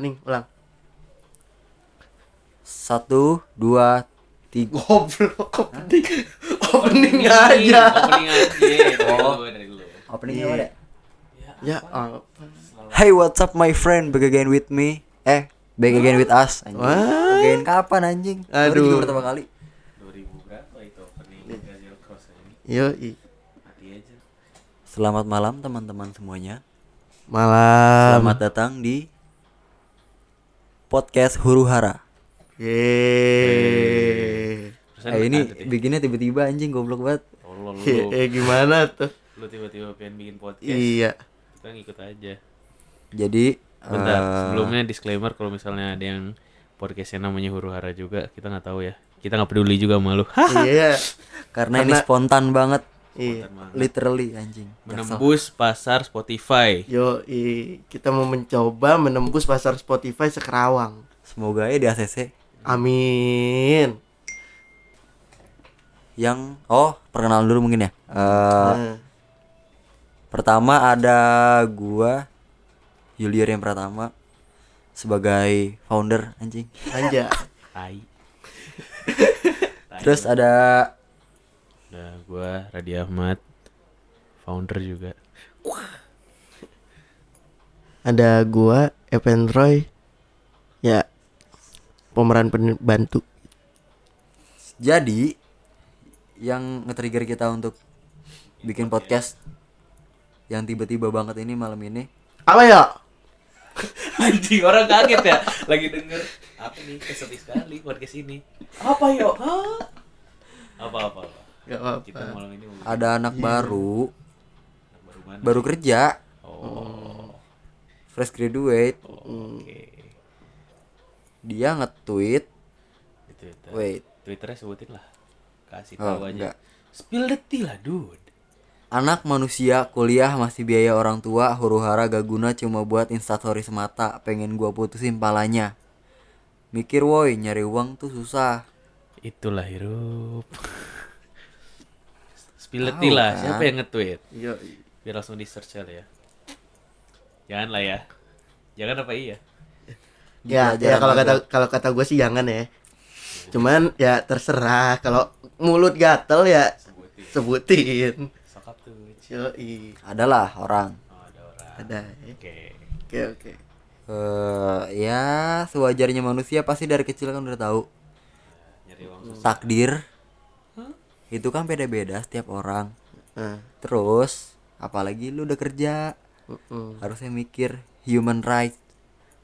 opening ulang Satu, dua, tiga. goblok opening opening aja Opening aja. Dari lu. Openingnya Iya. ada. ya apa Hey, what's up my friend? Back again with me. Eh, back again with us. Anjing. What? Again kapan anjing? Baru Aduh. juga pertama kali. 2000 berapa itu opening Gazelle Cross ini? yo Mati aja. Selamat malam teman-teman semuanya. malam Selamat datang di podcast Huru Hara. Yeay. Eh, ini bikinnya tiba-tiba anjing goblok banget. Tolol lu. Eh gimana tuh? Lu tiba-tiba pengen bikin podcast. Iya. Kita ngikut aja. Jadi Bentar, eh, sebelumnya disclaimer kalau misalnya ada yang podcastnya namanya Huru Hara juga, kita nggak tahu ya. Kita nggak peduli juga sama lu. Hah, Iya. karena ini Karena- spontan banget, Iya. literally anjing. Menembus pasar Spotify. Yo, kita mau mencoba menembus pasar Spotify sekerawang. Semoga ya di ACC Amin. yang oh perkenalan dulu mungkin ya. Eh, Nah, Pertama ada gua Yuliar yang pertama sebagai founder anjing. anja. Terus ada Nah, gua Radi Ahmad, founder juga. Ada gua Evan Roy. Ya. Pemeran pembantu. jadi yang nge-trigger kita untuk bikin podcast yang tiba-tiba banget ini malam ini Apa ya? Anjing orang kaget ya lagi denger apa nih kesepi sekali podcast ini. Apa yo? Hah? Apa apa apa. Gak apa-apa. Kita malam ini mau ada anak baru bikin baru mana? baru kerja Oh. fresh graduate Oke. dia nge-tweet Di Twitter. wait Twitternya sebutin lah. Kasih Oh, tahu aja. enggak. Spill the tea lah, dude. Anak manusia kuliah masih biaya orang tua huru hara gak guna cuma buat instastory semata pengen gua putusin palanya mikir woi nyari uang tuh susah Itulah hirup. Tahu tea lah. kan? Siapa yang nge-tweet? Yo, Biar langsung di search ya. Jangan lah ya. Jangan apa iya? Ya, ya kalau aja. kata kalau kata gue sih jangan ya. Cuman ya terserah kalau mulut gatel ya Sebutin. sebutin. Sokap tuh. Yoi, adalah orang Oh, ada orang. ada. ya. Oke. Oke, oke. eh ya sewajarnya manusia pasti dari kecil kan udah tahu Nyari uang susah. takdir itu kan beda-beda setiap orang Nah, terus apalagi lu udah kerja mm-mm. harusnya mikir human right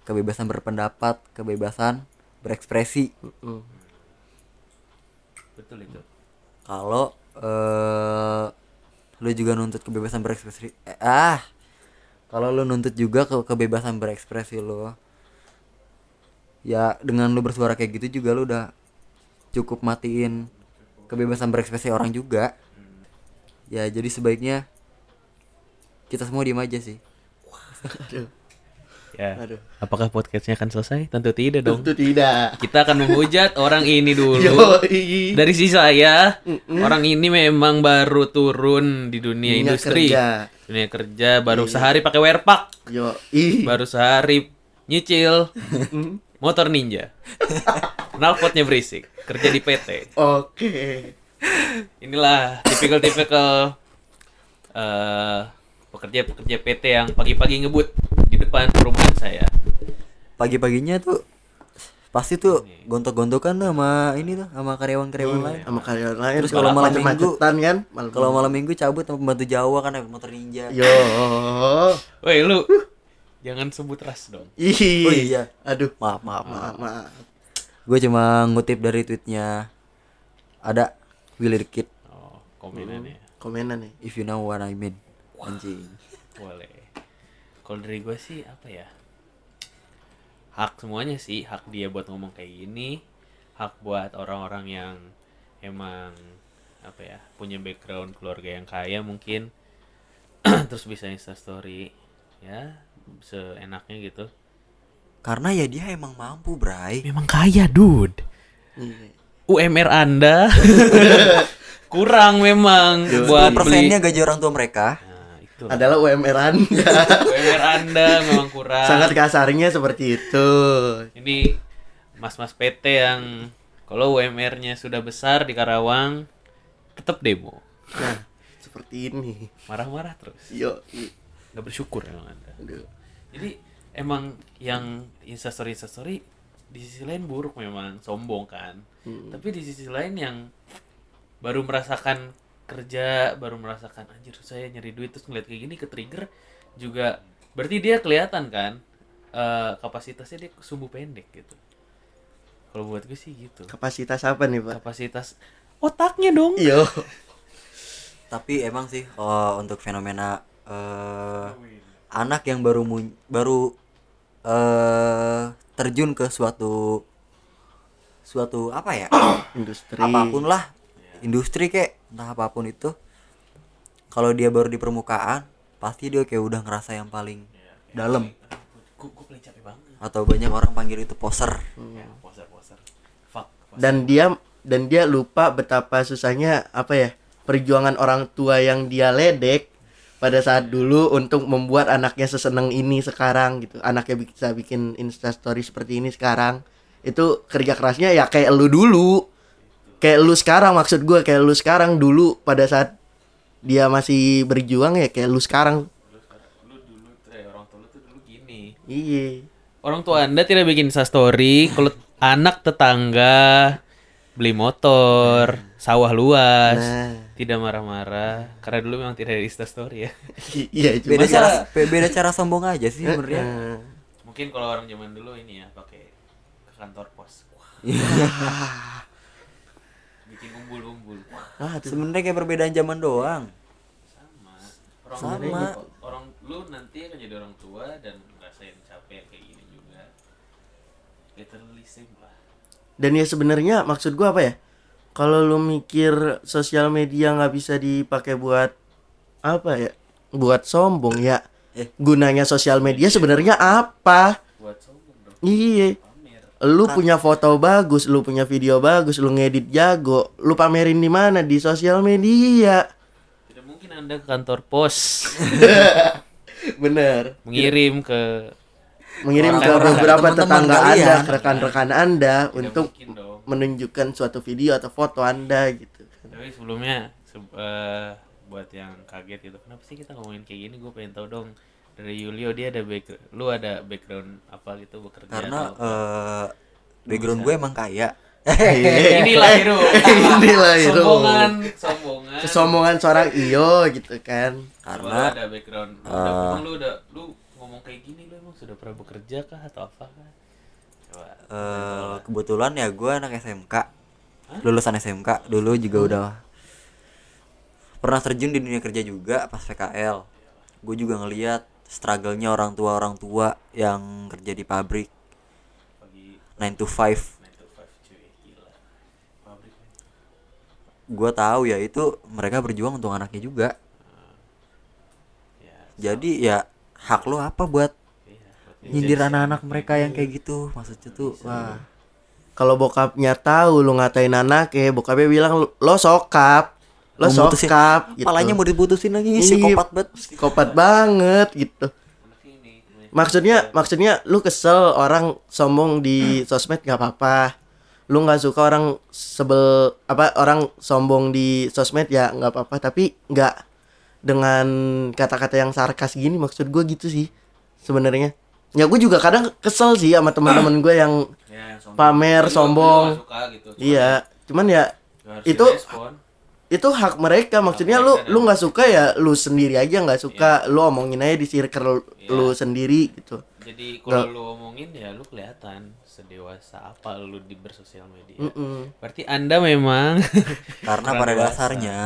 kebebasan berpendapat kebebasan berekspresi Mm-mm. Betul itu. kalau eh lu juga nuntut kebebasan berekspresi eh, ah kalau lu nuntut juga ke kebebasan berekspresi lu ya dengan lu bersuara kayak gitu juga lu udah cukup matiin kebebasan berekspresi orang juga ya jadi sebaiknya kita semua diem aja sih Aduh, Ya. aduh. Apakah podcastnya akan selesai? Tentu tidak dong. Tentu tidak. Kita akan menghujat orang ini dulu. Yoi. Dari sisi saya, orang ini memang baru turun di dunia, Dunia industri. kerja. Dunia kerja baru sehari pakai werpak, Yoi. baru sehari nyicil motor ninja. Knalpotnya berisik, kerja di PT. Oke. Inilah tipikal-tipikal eh pekerja-pekerja PT yang pagi-pagi ngebut di depan perumahan saya. pagi-paginya tuh pasti tuh gontok-gontokan sama ini tuh sama karyawan-karyawan lain Sama karyawan lain Terus kalau malam macet-macetan kan? Malam kalau malam minggu cabut sama pembantu Jawa kan naik motor ninja Yo. Woi lu, jangan sebut ras dong. Ih. Oh iya. Aduh. maaf maaf maaf Maaf, maaf. gue cuma ngutip dari tweetnya ada Willy the Kid Oh, komenannya. Komenan nih. if you know what I mean anjing Boleh. Kalau dari gue sih apa ya? Hak semuanya sih, hak dia buat ngomong kayak gini, hak buat orang-orang yang emang apa ya punya background keluarga yang kaya mungkin terus bisa insta story ya seenaknya gitu karena ya dia emang mampu Bray memang kaya dude Iya. UMR anda kurang memang buat beli persennya gaji orang tua mereka Nah, Betul. adalah UMR Anda. UMR Anda memang kurang. Sangat kasarnya seperti itu. Ini mas-mas PT yang kalau UMR-nya sudah besar di Karawang tetap demo. Nah, seperti ini. Marah-marah terus. Yo. Nggak bersyukur emang Anda. Aduh. Jadi emang yang instastory instastory di sisi lain buruk memang sombong kan. Tapi di sisi lain yang baru merasakan kerja, baru merasakan anjir saya nyari duit terus ngeliat kayak gini ke trigger juga berarti dia kelihatan kan eh, kapasitasnya dia sumbu pendek gitu. Kalau buat gue sih gitu. Kapasitas apa nih, Pak? Kapasitas otaknya dong. Yo. Tapi emang sih eh, untuk fenomena eh, anak yang baru mun- baru eh terjun ke suatu suatu apa ya? Industri. apa pun lah. Industri kek entah apa pun itu. Kalau dia baru di permukaan, pasti dia kayak udah ngerasa yang paling dalam paling capek banget. atau banyak orang panggil itu poser. Ya, poser-poser. Fuck. poser. Dan dia dan dia lupa betapa susahnya apa ya? Perjuangan orang tua yang dia ledek pada saat dulu untuk membuat anaknya seseneng ini sekarang gitu. Anaknya bisa bikin instastory seperti ini sekarang. Itu kerja kerasnya ya kayak lu dulu. Kayak lu sekarang maksud gua kayak lu sekarang dulu pada saat dia masih berjuang ya kayak lu sekarang. lu dulu eh, orang tua lu tuh dulu gini. Iya. Orang tua Anda tidak bikin story kalau anak tetangga beli motor, sawah luas, Nah. Tidak marah-marah karena dulu memang tidak ada story ya. Iya, cuma Beda cara be- beda cara sombong aja sih sebenarnya. Mungkin kalau orang zaman dulu ini ya pakai ke kantor pos. Bikin umbul-umbul. Ah. Sebenarnya kayak perbedaan zaman doang. sama. Orang Sama. orang lu nanti akan jadi orang tua dan ngerasain capek kayak gini juga. Literally same lah. Dan ya sebenarnya maksud gua apa ya? Kalau lu mikir sosial media nggak bisa dipakai buat apa ya? Buat sombong ya. Eh. Gunanya sosial media sebenarnya apa? Buat sombong dong. Iya. Lu punya foto bagus, lu punya video bagus, lu ngedit jago, lu pamerin di mana? Di sosial media. Tidak mungkin Anda ke kantor pos Bener. mengirim ke Mengirim ke beberapa tetangga. Anda, rekan-rekan Anda Tidak untuk. Menunjukkan suatu video atau foto Anda gitu. Tapi sebelumnya se- eh, buat yang kaget gitu, kenapa sih kita ngomongin kayak gini? Gue pengen tahu dong dari Yulio dia ada background, lu ada background apa gitu bekerja? Karena atau apa? eh background gue emang kaya. inilah hero. Inilah hero. Sombongan, sombongan. Kesombongan seorang iyo gitu kan. Coba lu Karena ada background. Lu udah, eh, lu udah lu ngomong kayak gini lu emang sudah pernah bekerja kah atau apa kah? Eh, kebetulan ya gue anak SMK. Lulusan SMK dulu juga udah pernah terjun di dunia kerja juga pas PKL. Gue juga ngeliat struggle-nya orang tua orang tua yang kerja di pabrik Pagi 9 to 5 9 to 5 cuy, gila. Pabrik men. gue tahu ya itu mereka berjuang untuk anaknya juga Ya, jadi ya hak lo apa buat nyindir anak-anak mereka yang kayak gitu maksudnya tuh wah Kalau bokapnya tahu lu ngatain anak ya, bokapnya bilang lo sokap. Lo Mau mutusin- sokap gitu. palanya mau diputusin lagi Iya, psikopat banget Psikopat banget gitu. Maksudnya maksudnya lu kesel orang sombong di sosmed nggak apa-apa. Lu nggak suka orang sebel apa orang sombong di sosmed ya nggak apa-apa tapi nggak dengan kata-kata yang sarkas gini maksud gue gitu sih sebenarnya. Ya gue juga kadang kesel sih sama teman-teman gue yang Ya, yang sombong. Pamer, Lu- lu sombong. suka gitu. Cuman iya, cuman ya itu direspon. itu hak mereka maksudnya lu mereka, lu nggak suka ya lu sendiri aja nggak suka lu omongin aja di circle lu sendiri gitu Jadi kalau lu omongin ya lu kelihatan sedewasa apa lu di bersosial media. Mm-mm. Berarti Anda memang karena pada dasarnya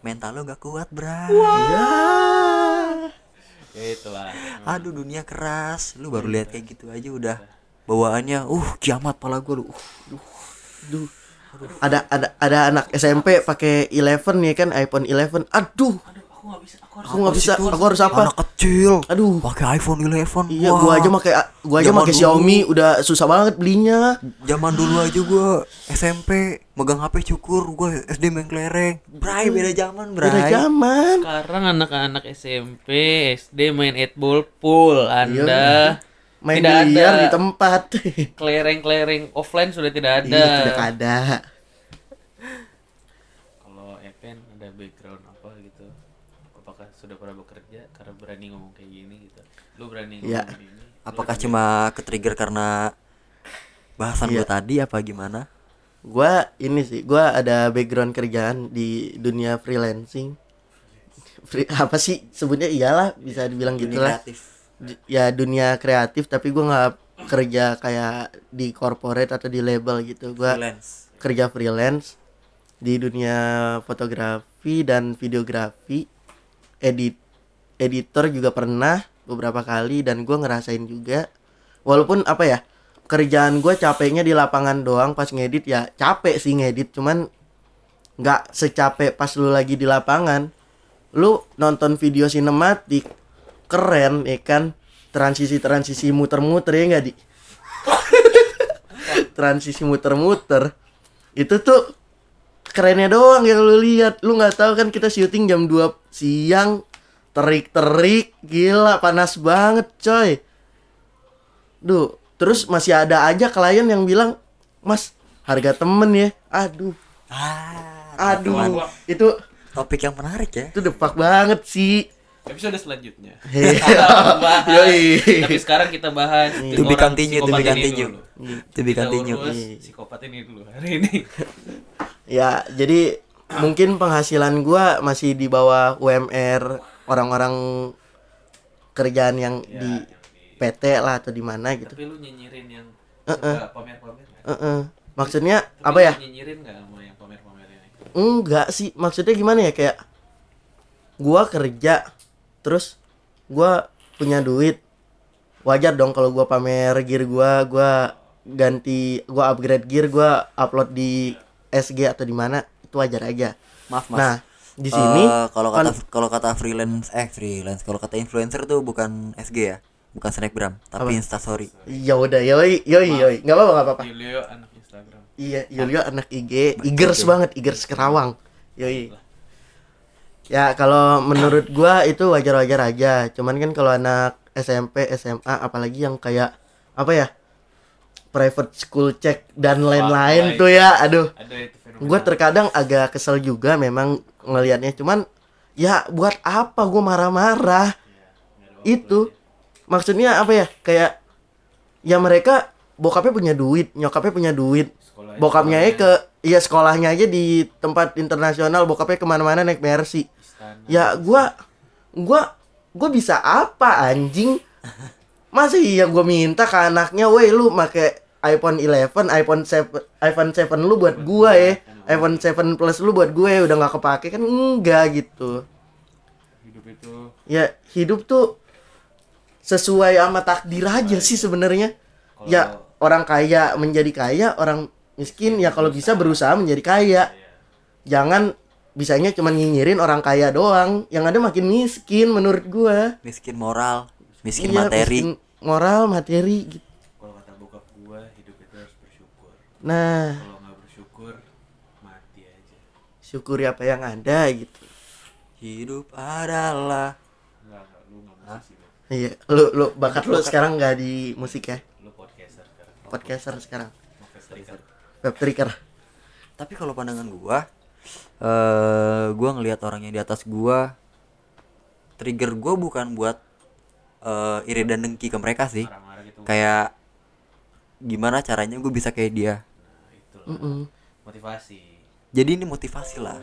mental lo gak kuat bra ya ya itulah. aduh dunia keras lu baru lihat kayak gitu aja udah bawaannya uh kiamat pala gua lu uh, Duh. ada ada ada anak SMP pakai 11 ya kan iPhone 11 aduh nggak bisa aku Aku nggak bisa, aku harus apa? Anak kecil. Aduh. Pakai iPhone 11. Iya, Wah. gua aja pakai gua aja pakai. Xiaomi udah susah banget belinya. Zaman dulu aja gua SMP megang HP cukur, gua SD main kelereng. Bray, beda zaman, Bray. Beda zaman. sekarang anak-anak SMP SD main 8 ball pool anda Main tidak biliar ada di tempat. kelereng-kelereng offline sudah tidak ada Iya, tidak ada. kalau Evan ada background apa gitu apakah sudah pernah bekerja karena berani ngomong kayak gini gitu lu berani ngomong Iya. gini Apakah cuma ke-trigger karena bahasan Iya. gua tadi apa gimana? Gua ini sih, gua ada background kerjaan di dunia freelancing. Free, apa sih sebutnya iyalah bisa dibilang gitu lah. Ya dunia kreatif tapi gua nggak kerja kayak di corporate atau di label gitu. Gua Freelance. kerja freelance di dunia fotografi dan videografi edit editor juga pernah beberapa kali dan gua ngerasain juga walaupun apa ya kerjaan gue capeknya di lapangan doang pas ngedit ya capek sih ngedit cuman nggak secapek pas lu lagi di lapangan. Lu nonton video sinematik keren ya kan? Transisi transisi muter-muter ya nggak di? Transisi muter-muter. Itu tuh kerennya doang yang lu lihat. Lu nggak tahu kan kita syuting jam 2 siang terik-terik gila panas banget coy. Duh terus masih ada aja klien yang bilang mas harga temen ya aduh Ah, aduh teman. itu Topik yang menarik ya. itu depak banget sih episode selanjutnya Hehe. Kita bahas. Yoi. tapi sekarang kita bahas To be continue, to be continue. dulu. To be continue. psikopat ini dulu hari ini ya jadi mungkin penghasilan gua masih di bawah UMR orang-orang kerjaan yang di PT lah atau di mana gitu. Tapi lu nyinyirin yang Eh, suka pamer-pamer nggak? Heeh. maksudnya Tapi apa ya? nyinyirin nggak sama yang pamer-pamer ini? Enggak sih. Maksudnya gimana ya? Kayak gua kerja terus gua punya duit. Wajar dong kalau gua pamer gear gua gua ganti gua upgrade gear gua upload di SG atau di mana itu wajar aja. Maaf, Mas. nah di sini Eh, kalau kata kalau kata freelance eh freelance kalau kata influencer tuh bukan SG ya bukan snapgram tapi Apa? instastory ya udah yoi yoi yoi nggak apa-apa nggak apa-apa Julio anak Instagram Iya, Yulio anak IG, igers banget, igers Kerawang. Yoi. Ya, kalau menurut gua itu wajar-wajar aja. Cuman kan kalau anak SMP, SMA apalagi yang kayak apa ya? Private school check dan lain-lain tuh ya. Aduh, ada itu fenomena gua terkadang agak kesel juga memang ngelihatnya. Cuman ya buat apa gua marah-marah? Itu maksudnya apa ya? Kayak ya mereka bokapnya punya duit, nyokapnya punya duit, Sekolah- bokapnya aja ke iya sekolahnya aja di tempat internasional bokapnya ke mana-mana naik Mercy. Istana. ya gua gua gua bisa apa anjing? Masa iya gua minta ke anaknya woi lu make iPhone 11 iPhone 7 iPhone 7 lu buat gua ya. iPhone 7 plus lu buat gue udah nggak kepake kan enggak gitu. Hidup itu ya hidup tuh sesuai sama takdir aja sih sebenarnya. Kalau- ya orang kaya menjadi kaya orang miskin ya kalau bisa berusaha menjadi kaya. Jangan bisanya cuma nyinyirin orang kaya doang. Yang ada makin miskin menurut gua. Miskin moral miskin Iya, materi. miskin moral materi gitu. Kalau kata bokap gua hidup itu harus bersyukur. Nah. Kalau nggak bersyukur mati aja. Syukuri apa yang ada gitu. Hidup adalah enggak enggak lu nggak musisi lu iya lu lu bakat lu sekarang nggak di musik ya? Lu podcaster sekarang. Podcaster sekarang. Podcaster web tricker tapi kalau pandangan gua eh gua ngelihat orang yang di atas gua trigger gua bukan buat eh iri dan dengki ke mereka sih. Marah-marah gitu. Kayak gimana caranya gue bisa kayak dia? Nah, itu Mm-mm. motivasi. Jadi ini motivasi lah.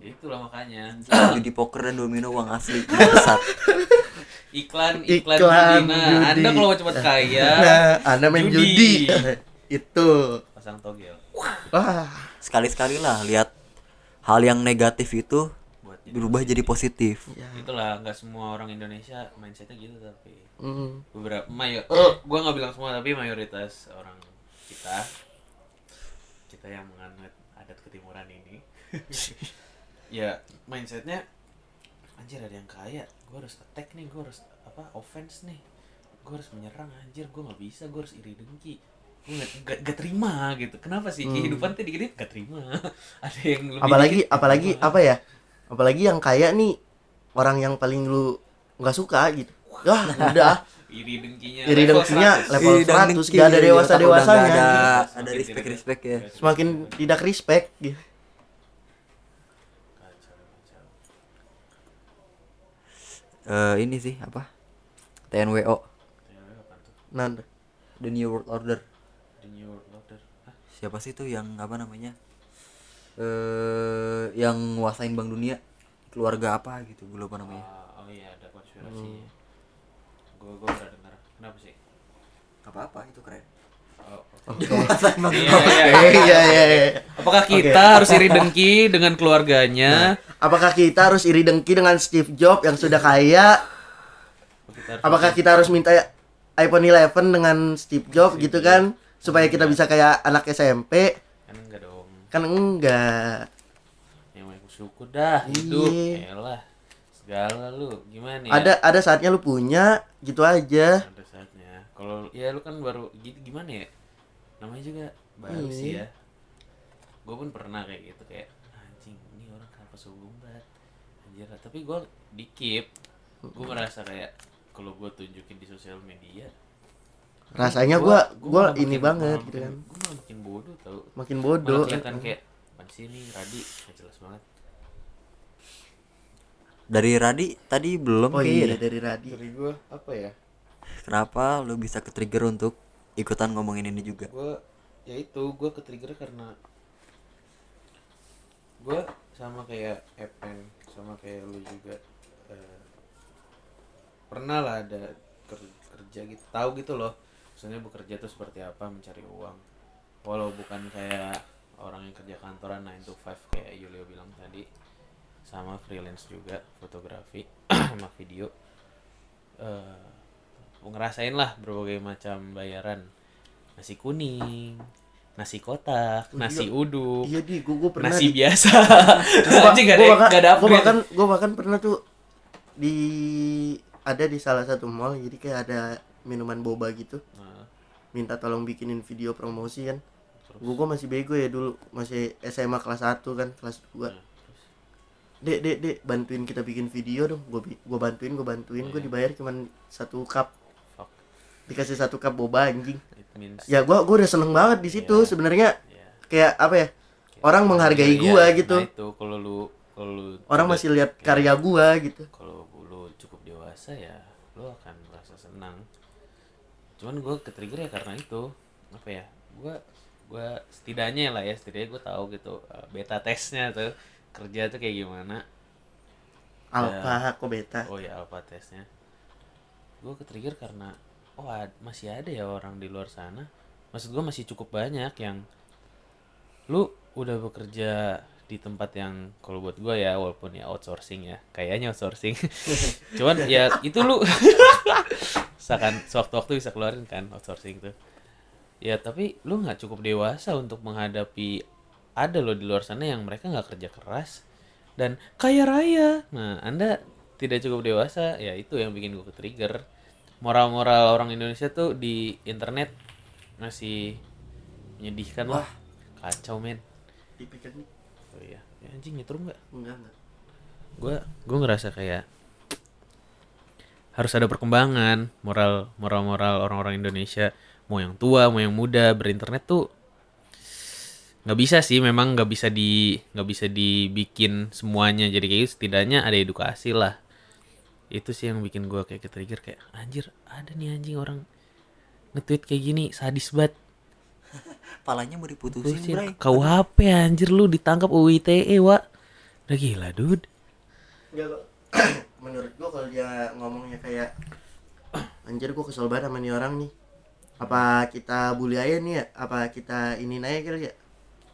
Itulah makanya. Judi poker dan domino uang asli. Besar iklan iklan, Iklan judi. Nah, judi. anda kalau cepat kaya nah anda main judi, itu. Pasang togel. Wah. Sekali-sekali lah lihat hal yang negatif itu buat jadi berubah jadi positif. Ya. Itulah nggak semua orang Indonesia mindsetnya gitu tapi mm. beberapa mayor gua nggak bilang semua tapi mayoritas orang kita kita yang menganut adat ketimuran ini ya mindsetnya anjir ada yang kaya gue harus attack nih gue harus apa offense nih. Gue harus menyerang anjir gue nggak bisa gue harus iri dengki. Gue gak, gak, gak terima gitu. Kenapa sih? Kehidupan tuh dikit gak terima. Ada yang lebih apalagi dikit, apalagi terima. apa ya? Apalagi yang kaya nih orang yang paling lu nggak suka gitu. Wah, udah. Iri dengkinya Iri level dengkinya 100. level Ih, dan 100, dengki, gak ada dewasa- dewasanya. ada ada respect respect ya. Semakin tidak respect gitu Kacau, kacau. Eh, ini sih apa? TNWO nah The New World Order. The New World Order. Hah? siapa sih tuh yang apa namanya? Eh yang nguasain bank dunia? Keluarga apa gitu gue lupa namanya. Ah, oh iya ada konspirasinya gue gue pernah dengar. Kenapa sih? Apa apa itu keren. Iya, iya, iya. apakah kita harus iri dengki dengan keluarganya? Apakah kita harus iri dengki dengan Steve Jobs yang sudah kaya? Kita apakah kita harus minta iPhone 11 dengan Steve Jobs gitu kan? Supaya kita bisa kayak anak SMP kan enggak dong. Kan enggak. Yang mau syukur dah hidup. Elah segala lu. Gimana ya? Ada ada saatnya lu punya gitu aja. Ada saatnya. Kalau ya lu kan baru gitu gimana ya namanya juga baru Iya. sih ya. Gue pun pernah kayak gitu kayak anjing ini orang kenapa banget anjir lah." tapi gue dikip. Gue merasa kayak kalau gue tunjukin di sosial media rasanya gua malah gua ini makin- banget gitu kan. gue malah makin bodoh tau. Makin malah bodoh kelihatan kayak apaan sih ini? Radi gak jelas banget. Dari Radi tadi belum oh iya dari Radi. Dari gue apa ya? Kenapa lu bisa ke trigger untuk ikutan ngomongin ini juga. Gue ya itu gue ke trigger karena gue sama kayak Epen sama kayak lu juga eh, pernah lah ada ker- kerja gitu. Tahu gitu loh misalnya bekerja tuh seperti apa mencari uang. Walau bukan kayak orang yang kerja kantoran 9 to 5 kayak Yulio bilang tadi sama freelance juga fotografi sama video. Eh ngerasain lah berbagai macam bayaran nasi kuning nasi kotak nasi uduk iya di gua, gua pernah nasi di- biasa. Anjing gak ada gua bahkan, gak ada gua bahkan gua bahkan pernah tuh di ada di salah satu mall jadi kayak ada minuman boba gitu. Nah, minta tolong bikinin video promosi kan. Terus? Gua, gua masih bego ya dulu masih SMA kelas 1 kan kelas 2 nah, dek dek dek bantuin kita bikin video dong. Bi- gua bantuin gua bantuin. Gua Iya. dibayar cuman satu cup dikasih satu cup boba anjing. It means ya gua gua udah seneng banget di situ Iya. sebenarnya. Ya, kayak apa ya kayak- orang menghargai Iya, gua gitu. Nah itu kalau lu kalau lu orang masih lihat karya gua gitu. kalau lu cukup dewasa ya lu akan merasa senang. Cuman gue ke trigger ya karena itu. Apa ya gue gue setidaknya lah ya setidaknya gue tahu gitu uh, beta tesnya tuh kerja tuh kayak gimana. Alpha kok beta? Oh ya alpha tesnya gue ke trigger karena oh ad- masih ada ya orang di luar sana. Maksud gue masih cukup banyak yang lu udah bekerja di tempat yang kalau buat gue ya walaupun ya outsourcing ya kayaknya outsourcing. Cuman ya itu lu misalkan sewaktu-waktu bisa keluarin kan outsourcing tuh. Ya tapi lu nggak cukup dewasa untuk menghadapi ada loh di luar sana yang mereka nggak kerja keras dan kaya raya. Nah anda tidak cukup dewasa ya itu yang bikin gue ke trigger moral-moral orang Indonesia tuh di internet masih menyedihkan lah. Kacau men. Nih. Oh iya. Ya, anjing nyetrum nggak? Enggak enggak. Gue gue ngerasa kayak harus ada perkembangan moral moral moral orang-orang Indonesia. Mau yang tua mau yang muda berinternet tuh nggak bisa sih. Memang nggak bisa di nggak bisa dibikin semuanya. Jadi kayak gitu, setidaknya ada edukasi lah itu sih yang bikin gue kayak ke trigger kayak anjir ada nih anjing orang nge-tweet kayak gini sadis banget. Palanya mau diputusin Putusin bray. KUHP anjir lu ditangkap UITE wa udah gila dude. Enggak kok menurut gua kalau dia ngomongnya kayak anjir gua kesel banget sama nih orang nih. Apa kita bully aja nih ya? Apa kita ini aja kali ya?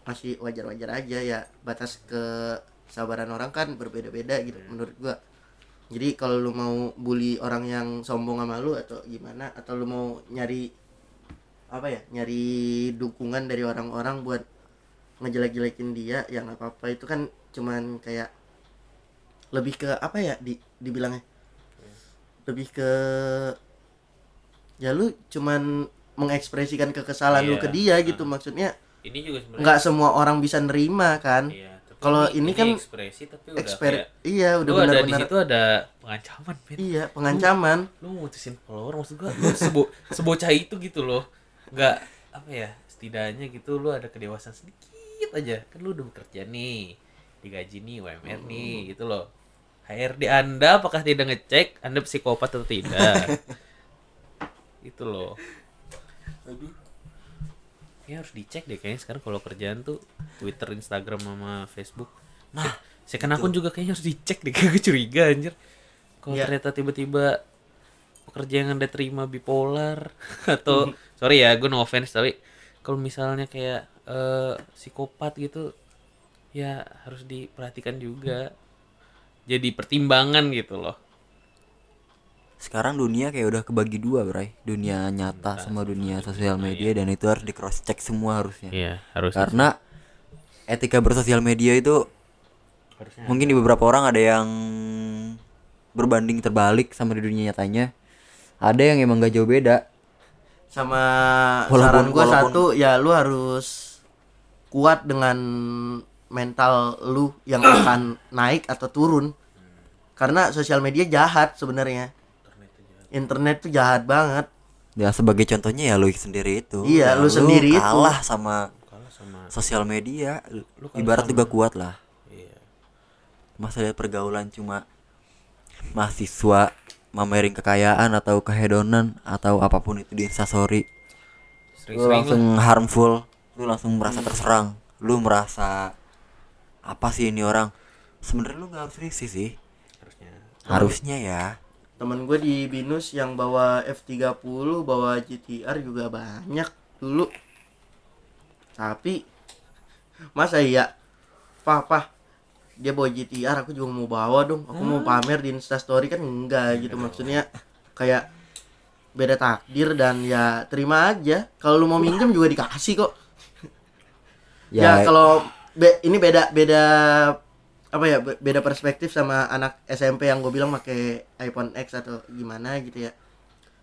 Masih wajar-wajar aja ya batas kesabaran orang kan berbeda-beda gitu menurut gua jadi kalau lu mau bully orang yang sombong sama lu atau gimana atau lu mau nyari apa ya nyari dukungan dari orang-orang buat ngejelek-jelekin dia yang apa apa itu kan cuman kayak lebih ke apa ya di dibilangnya? Lebih ke ya lu cuman mengekspresikan kekesalan lu Iya. ke dia gitu maksudnya. Ini juga sebenarnya nggak semua orang bisa nerima kan? Tapi Kalau ini kan ekspresi tapi udah eksper kayak iya udah lu ada di benar-benar situ ada pengancaman men iya pengancaman. lu mutusin follower maksud gua lu sebo sebocah itu gitu loh. Nggak apa ya setidaknya gitu lu ada kedewasaan sedikit aja. Kan lu udah bekerja nih digaji nih UMR nih gitu loh. HRD anda apakah tidak ngecek anda psikopat atau tidak? Itu loh. Aduh ya harus dicek deh kayaknya sekarang kalau kerjaan tuh Twitter Instagram sama Facebook. Nah second akun juga kayaknya harus dicek deh kayak gue curiga anjir. Kalau Iya. ternyata tiba-tiba pekerja yang anda terima bipolar atau sorry ya gue no offense tapi kalau misalnya kayak eh, psikopat gitu ya harus diperhatikan juga. Jadi pertimbangan gitu loh sekarang dunia kayak udah kebagi dua bray. Dunia nyata sama dunia sosial media dan itu harus di cross check semua harusnya. Iya harus. Karena etika bersosial media itu harusnya mungkin di beberapa orang ada yang berbanding terbalik sama di dunia nyatanya. Ada yang emang gak jauh beda. Sama Walaupun- saran gua walaupun- satu ya lu harus kuat dengan mental lu yang akan naik atau turun. Karena sosial media jahat sebenarnya internet tuh jahat banget. Ya sebagai contohnya ya lu sendiri itu. Iya, Ya, lu sendiri itu. kalah sama kalah sama sosial media. Lu ibarat sama- juga kuat lah. Iya. Masa lihat pergaulan cuma mahasiswa mamerin kekayaan atau kehedonan atau apa pun itu di instastory. Lu sering-sering lah. Langsung harmful. Lu langsung merasa terserang. Lu merasa apa sih ini orang? Sebenarnya lu nggak harus risih sih. Harusnya. Harusnya ya temen gue di binus yang bawa F30 bawa GTR juga banyak dulu. Tapi masa iya. Papa dia bawa GTR aku juga mau bawa dong. Aku mau pamer di instastory kan enggak gitu. Maksudnya kayak beda takdir dan ya terima aja. Kalau lu mau minjem juga dikasih kok. Ya, kalau be- ini beda beda apa ya beda perspektif sama anak SMP yang gue bilang pakai iPhone X atau gimana gitu ya.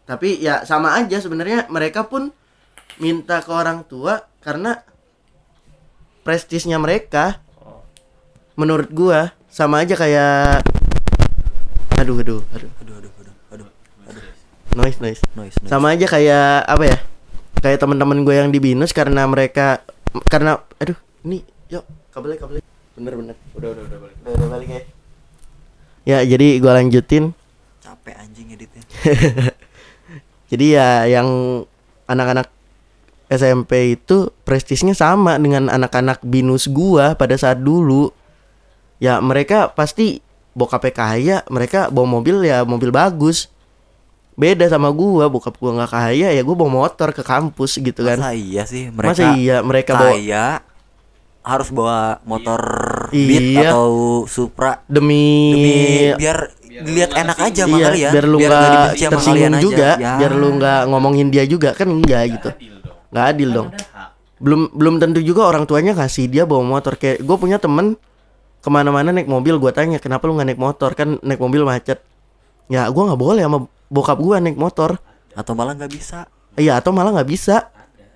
Tapi ya sama aja sebenarnya mereka pun minta ke orang tua karena prestisnya mereka menurut gua sama aja kayak aduh aduh aduh. Aduh aduh aduh aduh, aduh. Noise, noise. Noise noise. Sama aja kayak apa ya kayak teman-teman gue yang di binus karena mereka karena aduh ini yuk kabelnya kabelnya bener bener. Udah udah udah balik. Udah, udah balik ya? Ya jadi gue lanjutin. Capek anjing editnya. Jadi ya yang anak-anak SMP itu prestisnya sama dengan anak-anak binus gua pada saat dulu. Ya mereka pasti bokapnya kaya mereka bawa mobil ya mobil bagus. Beda sama gua bokap gua nggak kaya ya gua bawa motor ke kampus gitu kan. Masa iya sih? Mereka masa iya mereka bawa kaya harus bawa motor Iya. Beat atau Supra. Demi, demi biar dilihat enak aja iya, kalian. biar lu nggak tersinggung kalian aja. juga. Ya. biar lu nggak ngomongin dia juga. Kan enggak gitu. adil dong. Nggak adil dong. ada hak. Belum belum tentu juga orang tuanya kasih dia bawa motor. Kayak gue punya temen ke mana-mana naik mobil gue tanya kenapa lu nggak naik motor? Kan naik mobil macet. Ya gue nggak boleh sama bokap gue naik motor. Atau malah nggak bisa. Iya atau malah nggak bisa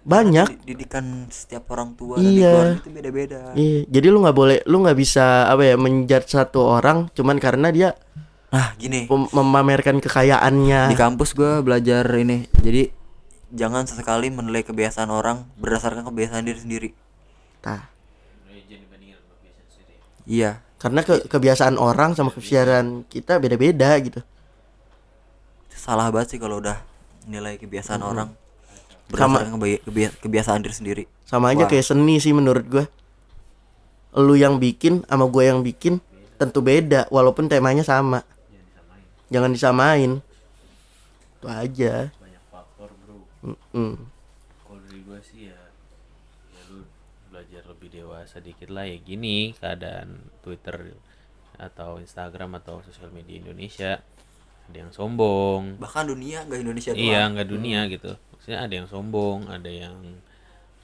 banyak. Did- didikan setiap orang tua Iya. itu beda-beda. Iya jadi lu nggak boleh lu nggak bisa apa ya menjat satu orang cuman karena dia nah gini. mem- memamerkan kekayaannya. Di kampus gue belajar ini jadi jangan sesekali menilai kebiasaan orang berdasarkan kebiasaan diri sendiri. Sendiri iya. Karena ke kebiasaan orang sama kebiasaan kita beda-beda gitu. Salah banget sih kalau udah nilai kebiasaan orang. Sama- berdasarkan kebi- kebiasaan diri sendiri. Sama aja Wah. kayak seni sih menurut gue lu yang bikin sama gue yang bikin tentu beda walaupun temanya sama. Jangan disamain. Itu aja. Banyak faktor bro. Mm-mm. kalau dari gue sih ya ya lu belajar lebih dewasa dikit lah. Ya gini keadaan Twitter atau Instagram atau sosial media Indonesia ada yang sombong. Bahkan dunia nggak Indonesia iya nggak dunia gitu maksudnya ada yang sombong ada yang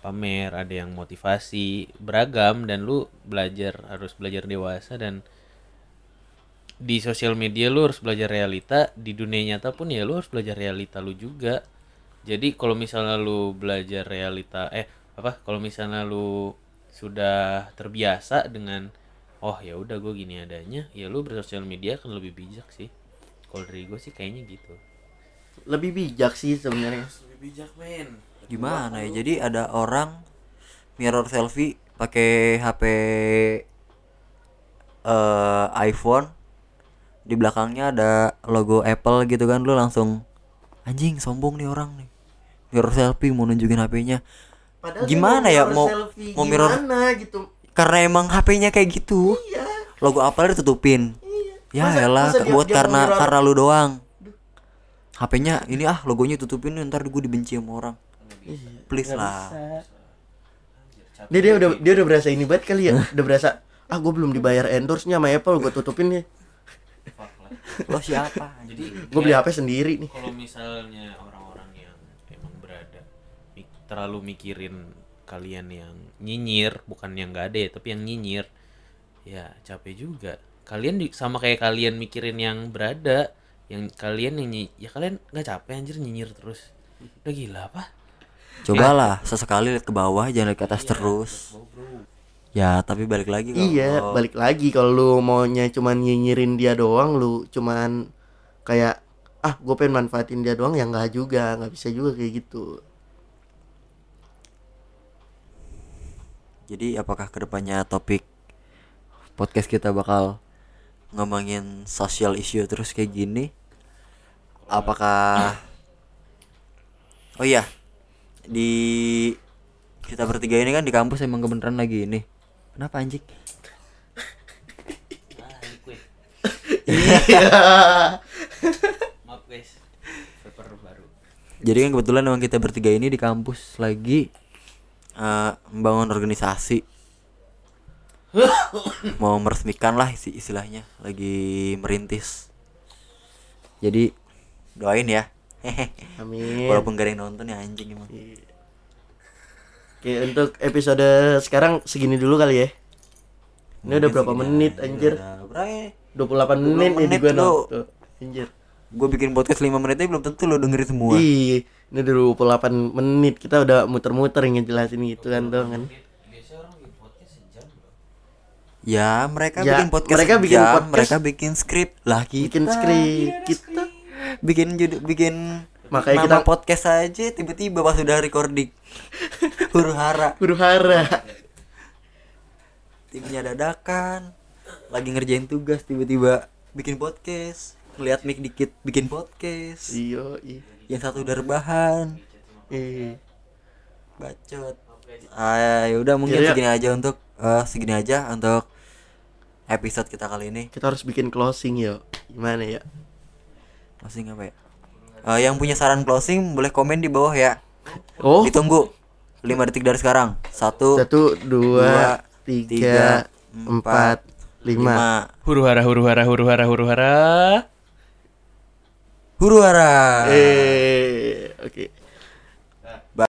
pamer ada yang motivasi beragam dan lu belajar harus belajar dewasa dan di sosial media lu harus belajar realita di dunia nyata pun ya lu harus belajar realita lu juga. Jadi kalau misalnya lu belajar realita eh apa kalau misalnya lu sudah terbiasa dengan oh ya udah gue gini adanya ya lu bersosial media akan lebih bijak sih. Kalau dari gue sih kayaknya gitu. Lebih bijak sih sebenarnya bijak men. Gimana ya? Jadi ada orang mirror selfie pakai HP eh iPhone. Di belakangnya ada logo Apple gitu kan. Lu langsung anjing sombong nih orang nih. Mirror selfie mau nunjukin HP-nya Padahal Gimana ya, mau- selfie, mau mirror- gimana gitu. Karena emang HP-nya kayak gitu. Iya. Logo Apple ditutupin. Ya Masa- elah masa dia- buat dia karena mirror- karena lu doang HP-nya ini ah logonya tutupin ntar gue dibenci sama orang. Iya, please lah. dia dia udah dia udah berasa ini banget kali ya. Udah berasa ah gue belum dibayar endorse nya sama Apple gue tutupin nih. Lo siapa jadi gue beli HP sendiri nih. Kalau misalnya orang-orang yang emang berada terlalu mikirin kalian yang nyinyir bukan yang nggak ada ya tapi yang nyinyir ya capek juga. Kalian di- sama kayak kalian mikirin yang berada yang kalian yang nyi- ya kalian nggak capek anjir nyinyir terus. Udah gila apa? Cobalah sesekali lihat ke bawah jangan lihat ke atas terus. ya tapi balik lagi kalau iya balik lagi kalau lu maunya cuman nyinyirin dia doang lu cuman kayak ah gue pengen manfaatin dia doang ya nggak juga nggak bisa juga kayak gitu. Jadi apakah ke depannya topik podcast kita bakal ngomongin social issue terus kayak gini apakah oh iya di kita bertiga ini kan di kampus emang kebenaran lagi ini. Kenapa anjing? Iya. Maaf guys. Paper baru. Jadi kan kebetulan emang kita bertiga ini di kampus lagi eh, membangun organisasi. Mau meresmikan lah isi istilahnya lagi merintis. Jadi doain ya. Amin. Walaupun gak ada yang nonton ya anjing emang. Oke untuk episode sekarang segini dulu kali ya. Ini udah berapa menit anjir? Udah berapa 28 menit menit gue tuh anjir. Gue bikin podcast 5 menitnya belum tentu lo dengerin semua. Ih, ini udah 28 menit. Kita udah muter-muter ngejelasin gitu kan tuh kan. ya mereka Ya, bikin podcast mereka bikin podcast- mereka bikin skrip. Lah kita Bikin skrip kita. Bikin judul bikin Makanya nama kita- podcast aja tiba-tiba pas udah recording. Huru hara. Huru hara. timnya dadakan lagi ngerjain tugas tiba-tiba bikin podcast. Ngeliat mic dikit bikin podcast. Iyo, yang satu udah rebahan. Eh, bacot. Ah ya udah mungkin Kira- segini aja untuk eh, segini aja untuk episode kita kali ini. Kita harus bikin closing yo. Gimana ya? Closing apa ya? Eh, yang punya saran closing boleh komen di bawah ya. Oh, ditunggu 5 detik dari sekarang. Satu, satu, dua, dua, tiga, tiga, empat, lima. lima. Huru hara huru hara huru hara huru hara huru hara Eh, oke.